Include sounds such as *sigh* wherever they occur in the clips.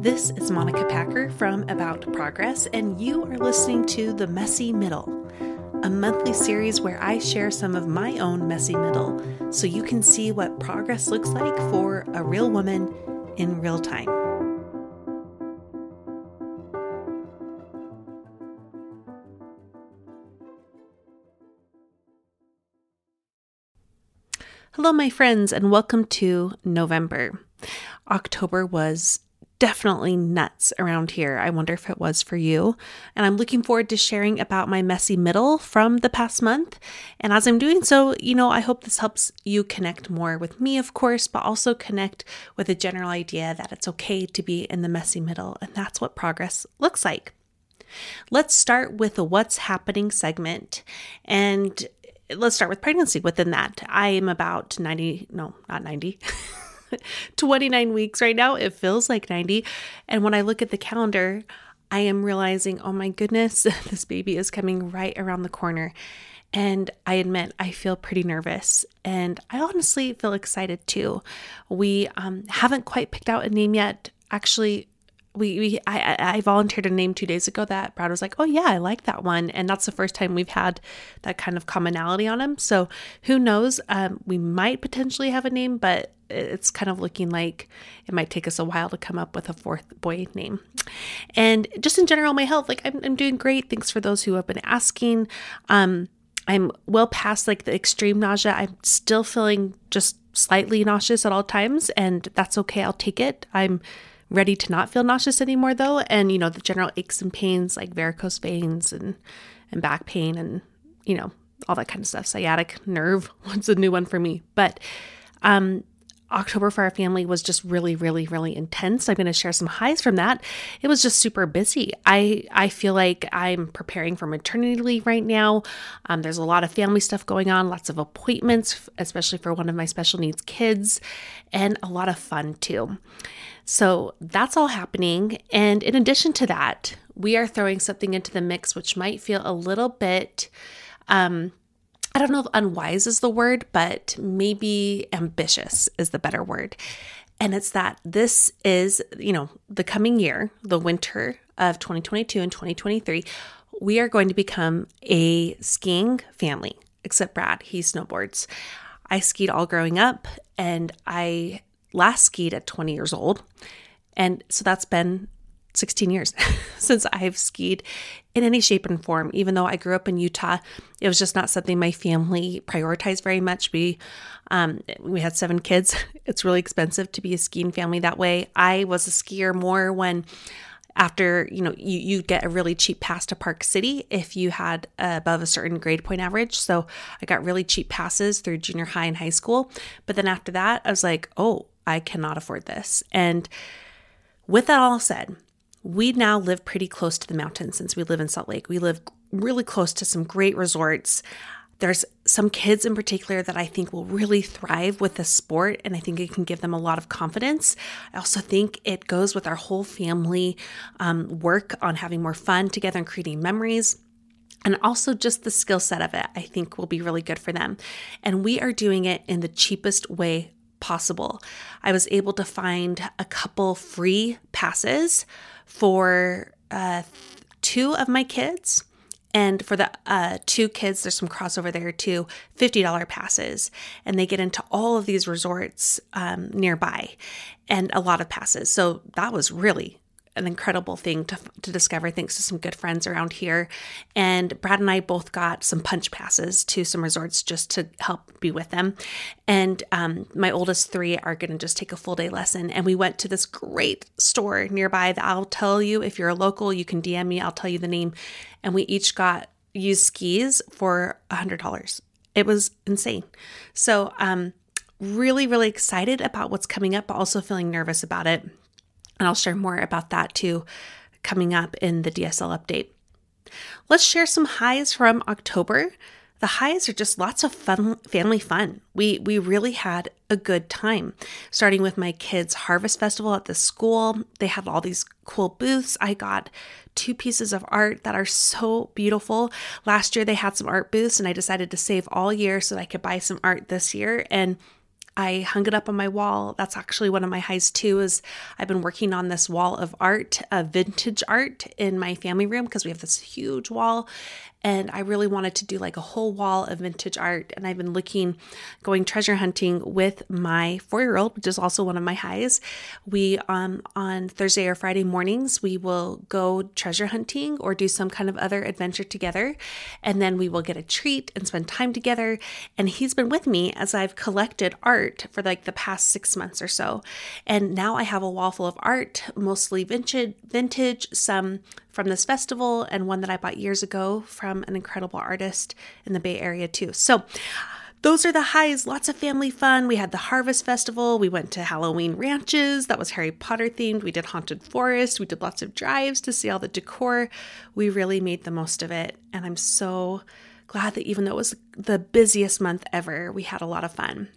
This is Monica Packer from About Progress, and you are listening to The Messy Middle, a monthly series where I share some of my own messy middle so you can see what progress looks like for a real woman in real time. Hello, my friends, and welcome to November. October was definitely nuts around here. I wonder if it was for you. And I'm looking forward to sharing about my messy middle from the past month. And as I'm doing so, you know, I hope this helps you connect more with me, of course, but also connect with a general idea that it's okay to be in the messy middle. And that's what progress looks like. Let's start with the what's happening segment. And let's start with pregnancy within that. I am about 90, no, not 90. *laughs* *laughs* 29 weeks right now. It feels like 90. And when I look at the calendar, I am realizing, oh my goodness, *laughs* this baby is coming right around the corner. And I admit, I feel pretty nervous and I honestly feel excited too. We um, haven't quite picked out a name yet. Actually, we, we I, I volunteered a name two days ago that Brad was like, oh yeah, I like that one, and that's the first time we've had that kind of commonality on him. So who knows? Um, we might potentially have a name, but it's kind of looking like it might take us a while to come up with a fourth boy name. And just in general, my health, like I'm, I'm doing great. Thanks for those who have been asking. Um, I'm well past like the extreme nausea. I'm still feeling just slightly nauseous at all times, and that's okay. I'll take it. I'm ready to not feel nauseous anymore though. And, you know, the general aches and pains like varicose veins and, and back pain and, you know, all that kind of stuff. Sciatic nerve *laughs* was a new one for me. But um, October for our family was just really, really, really intense. I'm going to share some highs from that. It was just super busy. I I feel like I'm preparing for maternity leave right now. Um, there's a lot of family stuff going on, lots of appointments, especially for one of my special needs kids, and a lot of fun too. So that's all happening. And in addition to that, we are throwing something into the mix which might feel a little bit, um, I don't know if unwise is the word, but maybe ambitious is the better word. And it's that this is, you know, the coming year, the winter of 2022 and 2023, we are going to become a skiing family, except Brad, he snowboards. I skied all growing up and I last skied at 20 years old. And so that's been 16 years *laughs* since I've skied in any shape and form. Even though I grew up in Utah, it was just not something my family prioritized very much. We um, we had seven kids. *laughs* It's really expensive to be a skiing family that way. I was a skier more when after you know you, you get a really cheap pass to park city if you had above a certain grade point average so i got really cheap passes through junior high and high school but then after that i was like oh i cannot afford this and with that all said we now live pretty close to the mountains since we live in Salt Lake. We live really close to some great resorts. There's some kids in particular that I think will really thrive with this sport, and I think it can give them a lot of confidence. I also think it goes with our whole family um, work on having more fun together and creating memories. And also, just the skill set of it, I think will be really good for them. And we are doing it in the cheapest way possible. I was able to find a couple free passes for uh, two of my kids. And for the uh, two kids, there's some crossover there too, $50 passes. And they get into all of these resorts um, nearby and a lot of passes. So that was really an incredible thing to, to discover thanks to some good friends around here. And Brad and I both got some punch passes to some resorts just to help be with them. And um, my oldest three are going to just take a full day lesson. And we went to this great store nearby that I'll tell you if you're a local, you can DM me, I'll tell you the name. And we each got used skis for a $100. It was insane. So, um, really, really excited about what's coming up, but also feeling nervous about it and I'll share more about that too coming up in the DSL update. Let's share some highs from October. The highs are just lots of fun, family fun. We we really had a good time. Starting with my kids' harvest festival at the school, they had all these cool booths. I got two pieces of art that are so beautiful. Last year they had some art booths and I decided to save all year so that I could buy some art this year and I hung it up on my wall. That's actually one of my highs too. Is I've been working on this wall of art, of vintage art in my family room because we have this huge wall, and I really wanted to do like a whole wall of vintage art. And I've been looking, going treasure hunting with my four year old, which is also one of my highs. We, um, on Thursday or Friday mornings, we will go treasure hunting or do some kind of other adventure together. And then we will get a treat and spend time together. And he's been with me as I've collected art for like the past six months or so. And now I have a wall full of art, mostly vintage, vintage, some from this festival and one that I bought years ago from an incredible artist in the Bay Area, too. So, those are the highs. Lots of family fun. We had the Harvest Festival. We went to Halloween ranches. That was Harry Potter themed. We did Haunted Forest. We did lots of drives to see all the decor. We really made the most of it. And I'm so glad that even though it was the busiest month ever, we had a lot of fun.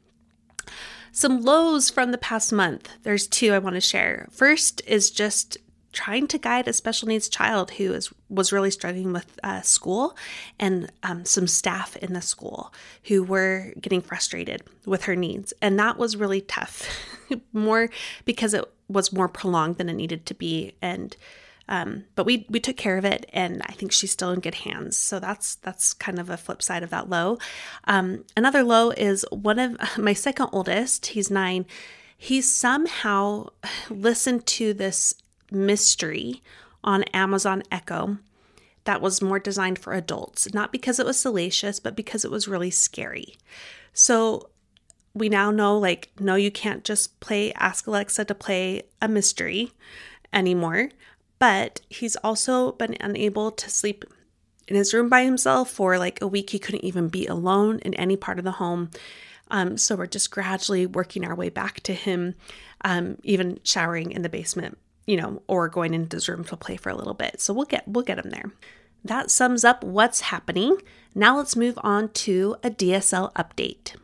Some lows from the past month. There's two I want to share. First is just trying to guide a special needs child who is was really struggling with uh, school and um, some staff in the school who were getting frustrated with her needs. And that was really tough *laughs* more because it was more prolonged than it needed to be. And um, but we we took care of it and i think she's still in good hands. So that's that's kind of a flip side of that low. Um, another low is one of *laughs* my second oldest he's nine. He somehow *laughs* listened to this mystery on Amazon Echo that was more designed for adults, not because it was salacious, but because it was really scary. So we now know like, no, you can't just play Ask Alexa to play a mystery anymore. But he's also been unable to sleep in his room by himself for like a week. He couldn't even be alone in any part of the home. Um, so we're just gradually working our way back to him, um, even showering in the basement you know, or going into his room to play for a little bit. So we'll get we'll get him there. That sums up what's happening. Now let's move on to a DSL update.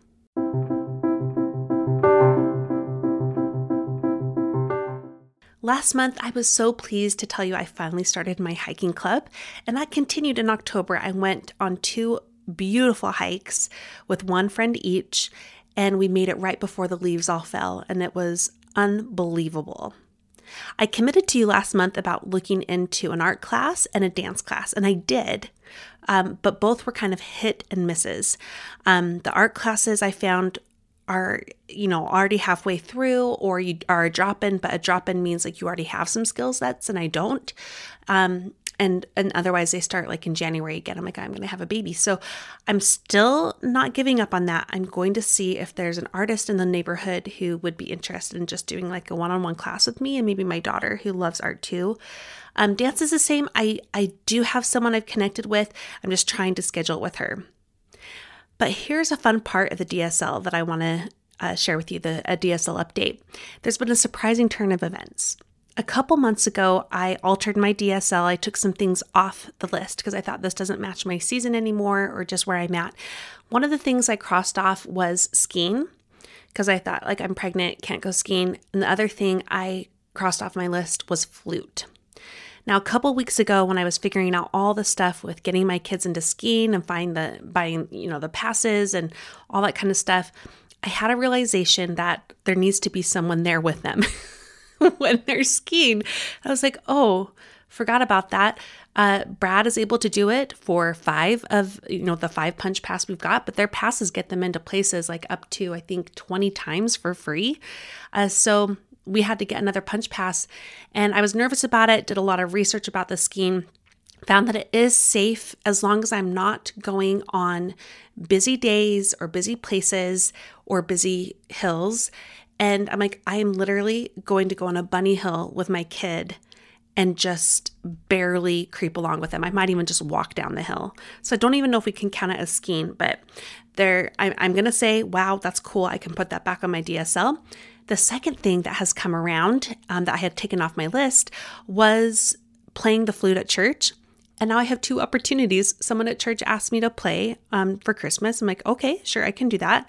Last month, I was so pleased to tell you I finally started my hiking club, and that continued in October. I went on two beautiful hikes with one friend each, and we made it right before the leaves all fell, and it was unbelievable. I committed to you last month about looking into an art class and a dance class, and I did. Um, but both were kind of hit and misses. Um, the art classes I found are you know already halfway through or you are a drop in but a drop in means like you already have some skill sets and i don't um, and and otherwise they start like in January again. I'm like I'm going to have a baby. So I'm still not giving up on that. I'm going to see if there's an artist in the neighborhood who would be interested in just doing like a one-on-one class with me and maybe my daughter who loves art too. Um, dance is the same. I I do have someone I've connected with. I'm just trying to schedule it with her. But here's a fun part of the DSL that I want to uh, share with you the a DSL update. There's been a surprising turn of events a couple months ago, I altered my DSL. I took some things off the list because I thought this doesn't match my season anymore or just where I'm at. One of the things I crossed off was skiing because I thought, like, I'm pregnant, can't go skiing. And the other thing I crossed off my list was flute. Now, a couple weeks ago, when I was figuring out all the stuff with getting my kids into skiing and buying the buying, you know, the passes and all that kind of stuff, I had a realization that there needs to be someone there with them. *laughs* *laughs* when they're skiing. I was like, oh, forgot about that. Uh, Brad is able to do it for five of you know the five punch pass we've got, but their passes get them into places like up to I think twenty times for free. Uh, so we had to get another punch pass, and I was nervous about it. Did a lot of research about the skiing. Found that it is safe as long as I'm not going on busy days or busy places or busy hills and I'm like, I am literally going to go on a bunny hill with my kid and just barely creep along with them. I might even just walk down the hill. So I don't even know if we can count it as skiing, but there, I'm, I'm going to say, wow, that's cool. I can put that back on my DSL. The second thing that has come around um, that I had taken off my list was playing the flute at church. And now I have two opportunities. Someone at church asked me to play um, for Christmas. I'm like, okay, sure, I can do that.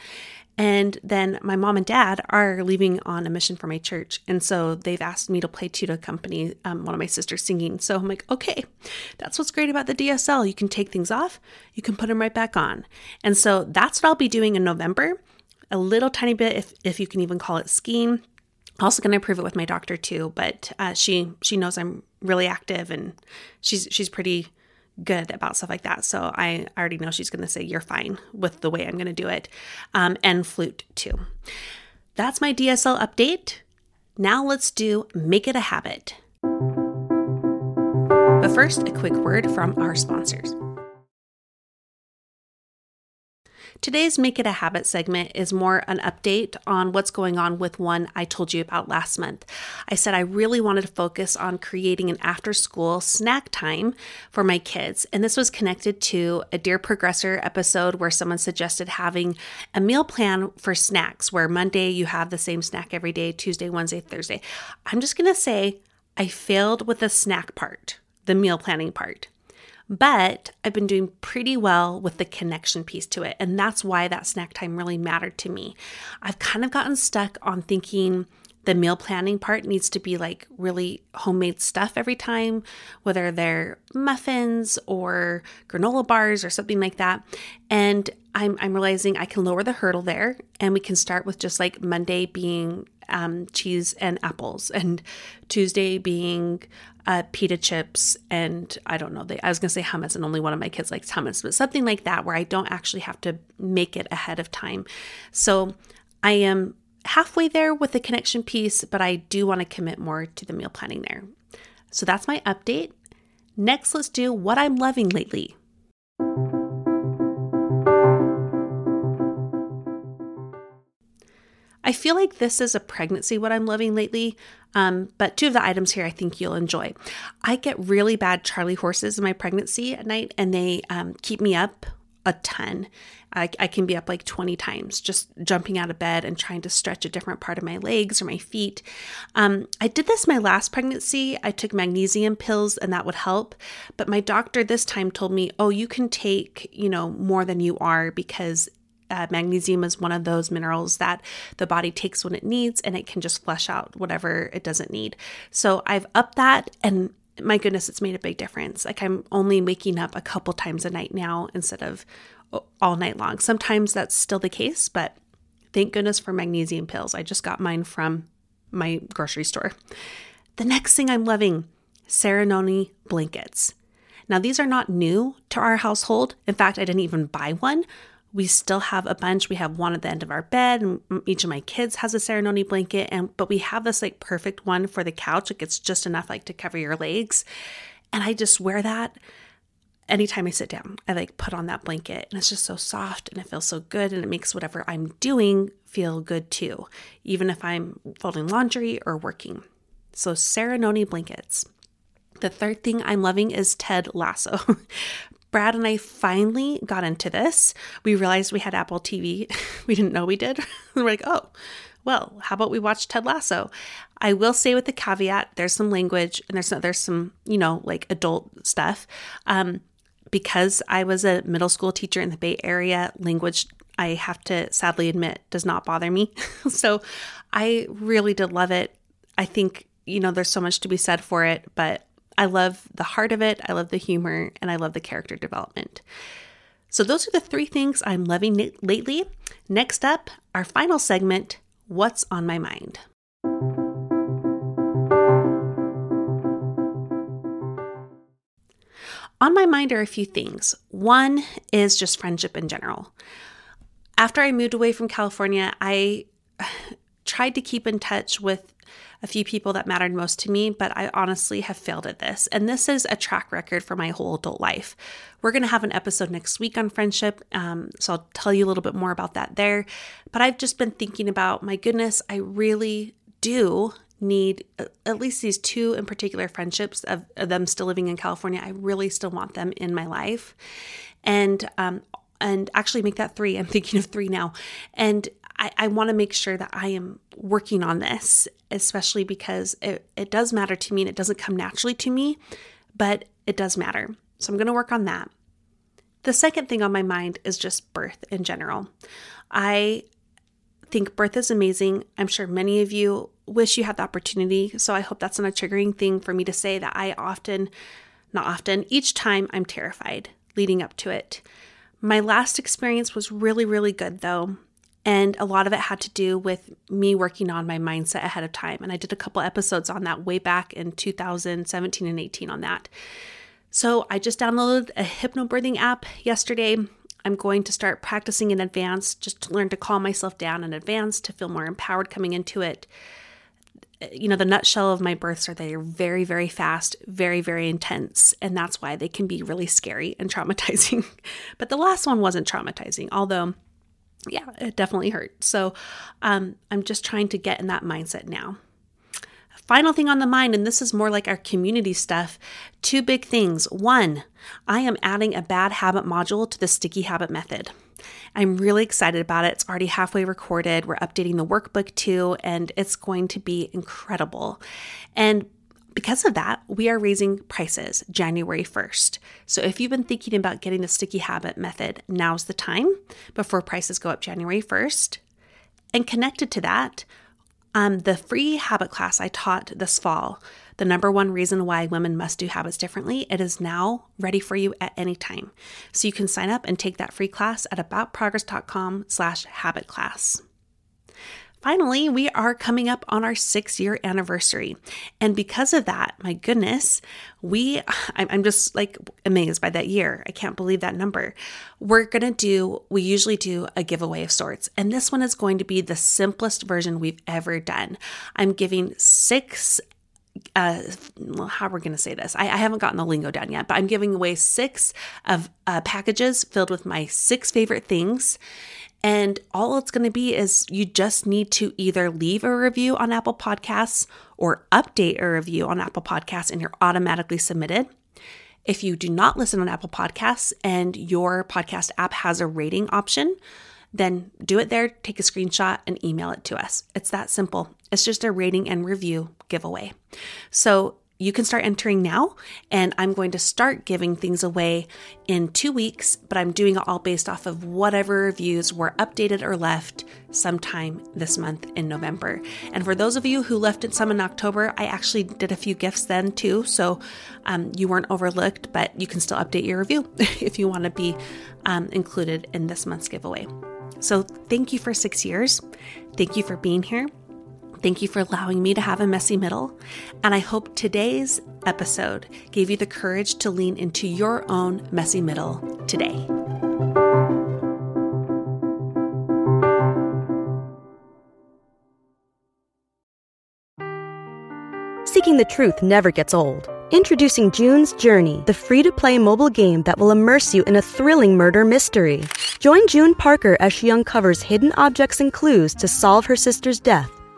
And then my mom and dad are leaving on a mission for my church. And so they've asked me to play to accompany um, one of my sisters singing. So I'm like, okay, that's what's great about the DSL. You can take things off, you can put them right back on. And so that's what I'll be doing in November. A little tiny bit, if, if you can even call it skiing. Also going to approve it with my doctor too, but uh, she she knows I'm really active and she's she's pretty good about stuff like that. So I already know she's going to say, You're fine with the way I'm going to do it. Um, and flute too. That's my DSL update. Now let's do Make It a Habit. But first, a quick word from our sponsors. Today's Make It a Habit segment is more an update on what's going on with one I told you about last month. I said I really wanted to focus on creating an after school snack time for my kids. And this was connected to a Dear Progressor episode where someone suggested having a meal plan for snacks, where Monday you have the same snack every day, Tuesday, Wednesday, Thursday. I'm just going to say I failed with the snack part, the meal planning part. But I've been doing pretty well with the connection piece to it. And that's why that snack time really mattered to me. I've kind of gotten stuck on thinking the meal planning part needs to be like really homemade stuff every time, whether they're muffins or granola bars or something like that. And I'm, I'm realizing I can lower the hurdle there and we can start with just like Monday being um, cheese and apples, and Tuesday being uh, pita chips and I don't know. They, I was gonna say hummus, and only one of my kids likes hummus, but something like that where I don't actually have to make it ahead of time. So I am halfway there with the connection piece, but I do want to commit more to the meal planning there. So that's my update. Next, let's do what I'm loving lately. I feel like this is a pregnancy, what I'm loving lately. Um, but two of the items here I think you'll enjoy. I get really bad Charlie horses in my pregnancy at night, and they um, keep me up a ton. I, I, can be up like 20 times just jumping out of bed and trying to stretch a different part of my legs or my feet. Um, I did this my last pregnancy. I took magnesium pills and that would help. But my doctor this time told me, oh, you can take, you know, more than you are because uh, magnesium is one of those minerals that the body takes when it needs and it can just flush out whatever it doesn't need. So I've upped that and my goodness, it's made a big difference. Like I'm only waking up a couple times a night now instead of all night long. Sometimes that's still the case, but thank goodness for magnesium pills. I just got mine from my grocery store. The next thing I'm loving Saranoni blankets. Now, these are not new to our household. In fact, I didn't even buy one. We still have a bunch. We have one at the end of our bed, and each of my kids has a Saranoni blanket. And but we have this like perfect one for the couch. Like it's just enough like to cover your legs, and I just wear that anytime I sit down. I like put on that blanket, and it's just so soft, and it feels so good, and it makes whatever I'm doing feel good too, even if I'm folding laundry or working. So Saranoni blankets. The third thing I'm loving is Ted Lasso. *laughs* Brad and I finally got into this. We realized we had Apple TV. *laughs* we didn't know we did. *laughs* We're like, oh, well, how about we watch Ted Lasso? I will say with the caveat, there's some language and there's there's some you know like adult stuff. Um, because I was a middle school teacher in the Bay Area, language I have to sadly admit does not bother me. *laughs* so I really did love it. I think you know there's so much to be said for it, but I love the heart of it, I love the humor, and I love the character development. So, those are the three things I'm loving lately. Next up, our final segment What's on My Mind? On my mind are a few things. One is just friendship in general. After I moved away from California, I *sighs* tried to keep in touch with a few people that mattered most to me, but I honestly have failed at this. And this is a track record for my whole adult life. We're going to have an episode next week on friendship. Um, so I'll tell you a little bit more about that there. But I've just been thinking about my goodness, I really do need at least these two in particular friendships of, of them still living in California. I really still want them in my life. And um, and actually make that three. I'm thinking of three now. And I, I want to make sure that I am working on this, especially because it, it does matter to me and it doesn't come naturally to me, but it does matter. So I'm going to work on that. The second thing on my mind is just birth in general. I think birth is amazing. I'm sure many of you wish you had the opportunity. So I hope that's not a triggering thing for me to say that I often, not often, each time I'm terrified leading up to it. My last experience was really, really good though. And a lot of it had to do with me working on my mindset ahead of time. And I did a couple episodes on that way back in 2017 and 18 on that. So I just downloaded a hypnobirthing app yesterday. I'm going to start practicing in advance just to learn to calm myself down in advance to feel more empowered coming into it. You know, the nutshell of my births are they are very, very fast, very, very intense. And that's why they can be really scary and traumatizing. *laughs* but the last one wasn't traumatizing, although yeah, it definitely hurt. So um, I'm just trying to get in that mindset now. Final thing on the mind, and this is more like our community stuff two big things. One, I am adding a bad habit module to the sticky habit method. I'm really excited about it. It's already halfway recorded. We're updating the workbook too, and it's going to be incredible. And because of that, we are raising prices January 1st. So if you've been thinking about getting the sticky habit method, now's the time before prices go up January 1st. And connected to that, um, the free habit class I taught this fall, the number one reason why women must do habits differently, it is now ready for you at any time. So you can sign up and take that free class at aboutprogress.com slash habit class. Finally, we are coming up on our six year anniversary. And because of that, my goodness, we, I'm just like amazed by that year. I can't believe that number. We're going to do, we usually do a giveaway of sorts. And this one is going to be the simplest version we've ever done. I'm giving six uh, how we're going to say this. I, I, haven't gotten the lingo down yet, but I'm giving away six of uh, packages filled with my six favorite things. And all it's going to be is you just need to either leave a review on Apple Podcasts or update a review on Apple Podcasts and you're automatically submitted. If you do not listen on Apple Podcasts and your podcast app has a rating option, then do it there, take a screenshot, and email it to us. It's that simple. It's just a rating and review giveaway. So you can start entering now, and I'm going to start giving things away in two weeks, but I'm doing it all based off of whatever reviews were updated or left sometime this month in November. And for those of you who left it some in October, I actually did a few gifts then too, so um, you weren't overlooked, but you can still update your review *laughs* if you want to be um, included in this month's giveaway. So thank you for six years. Thank you for being here. Thank you for allowing me to have a messy middle, and I hope today's episode gave you the courage to lean into your own messy middle today. Seeking the truth never gets old. Introducing June's Journey, the free to play mobile game that will immerse you in a thrilling murder mystery. Join June Parker as she uncovers hidden objects and clues to solve her sister's death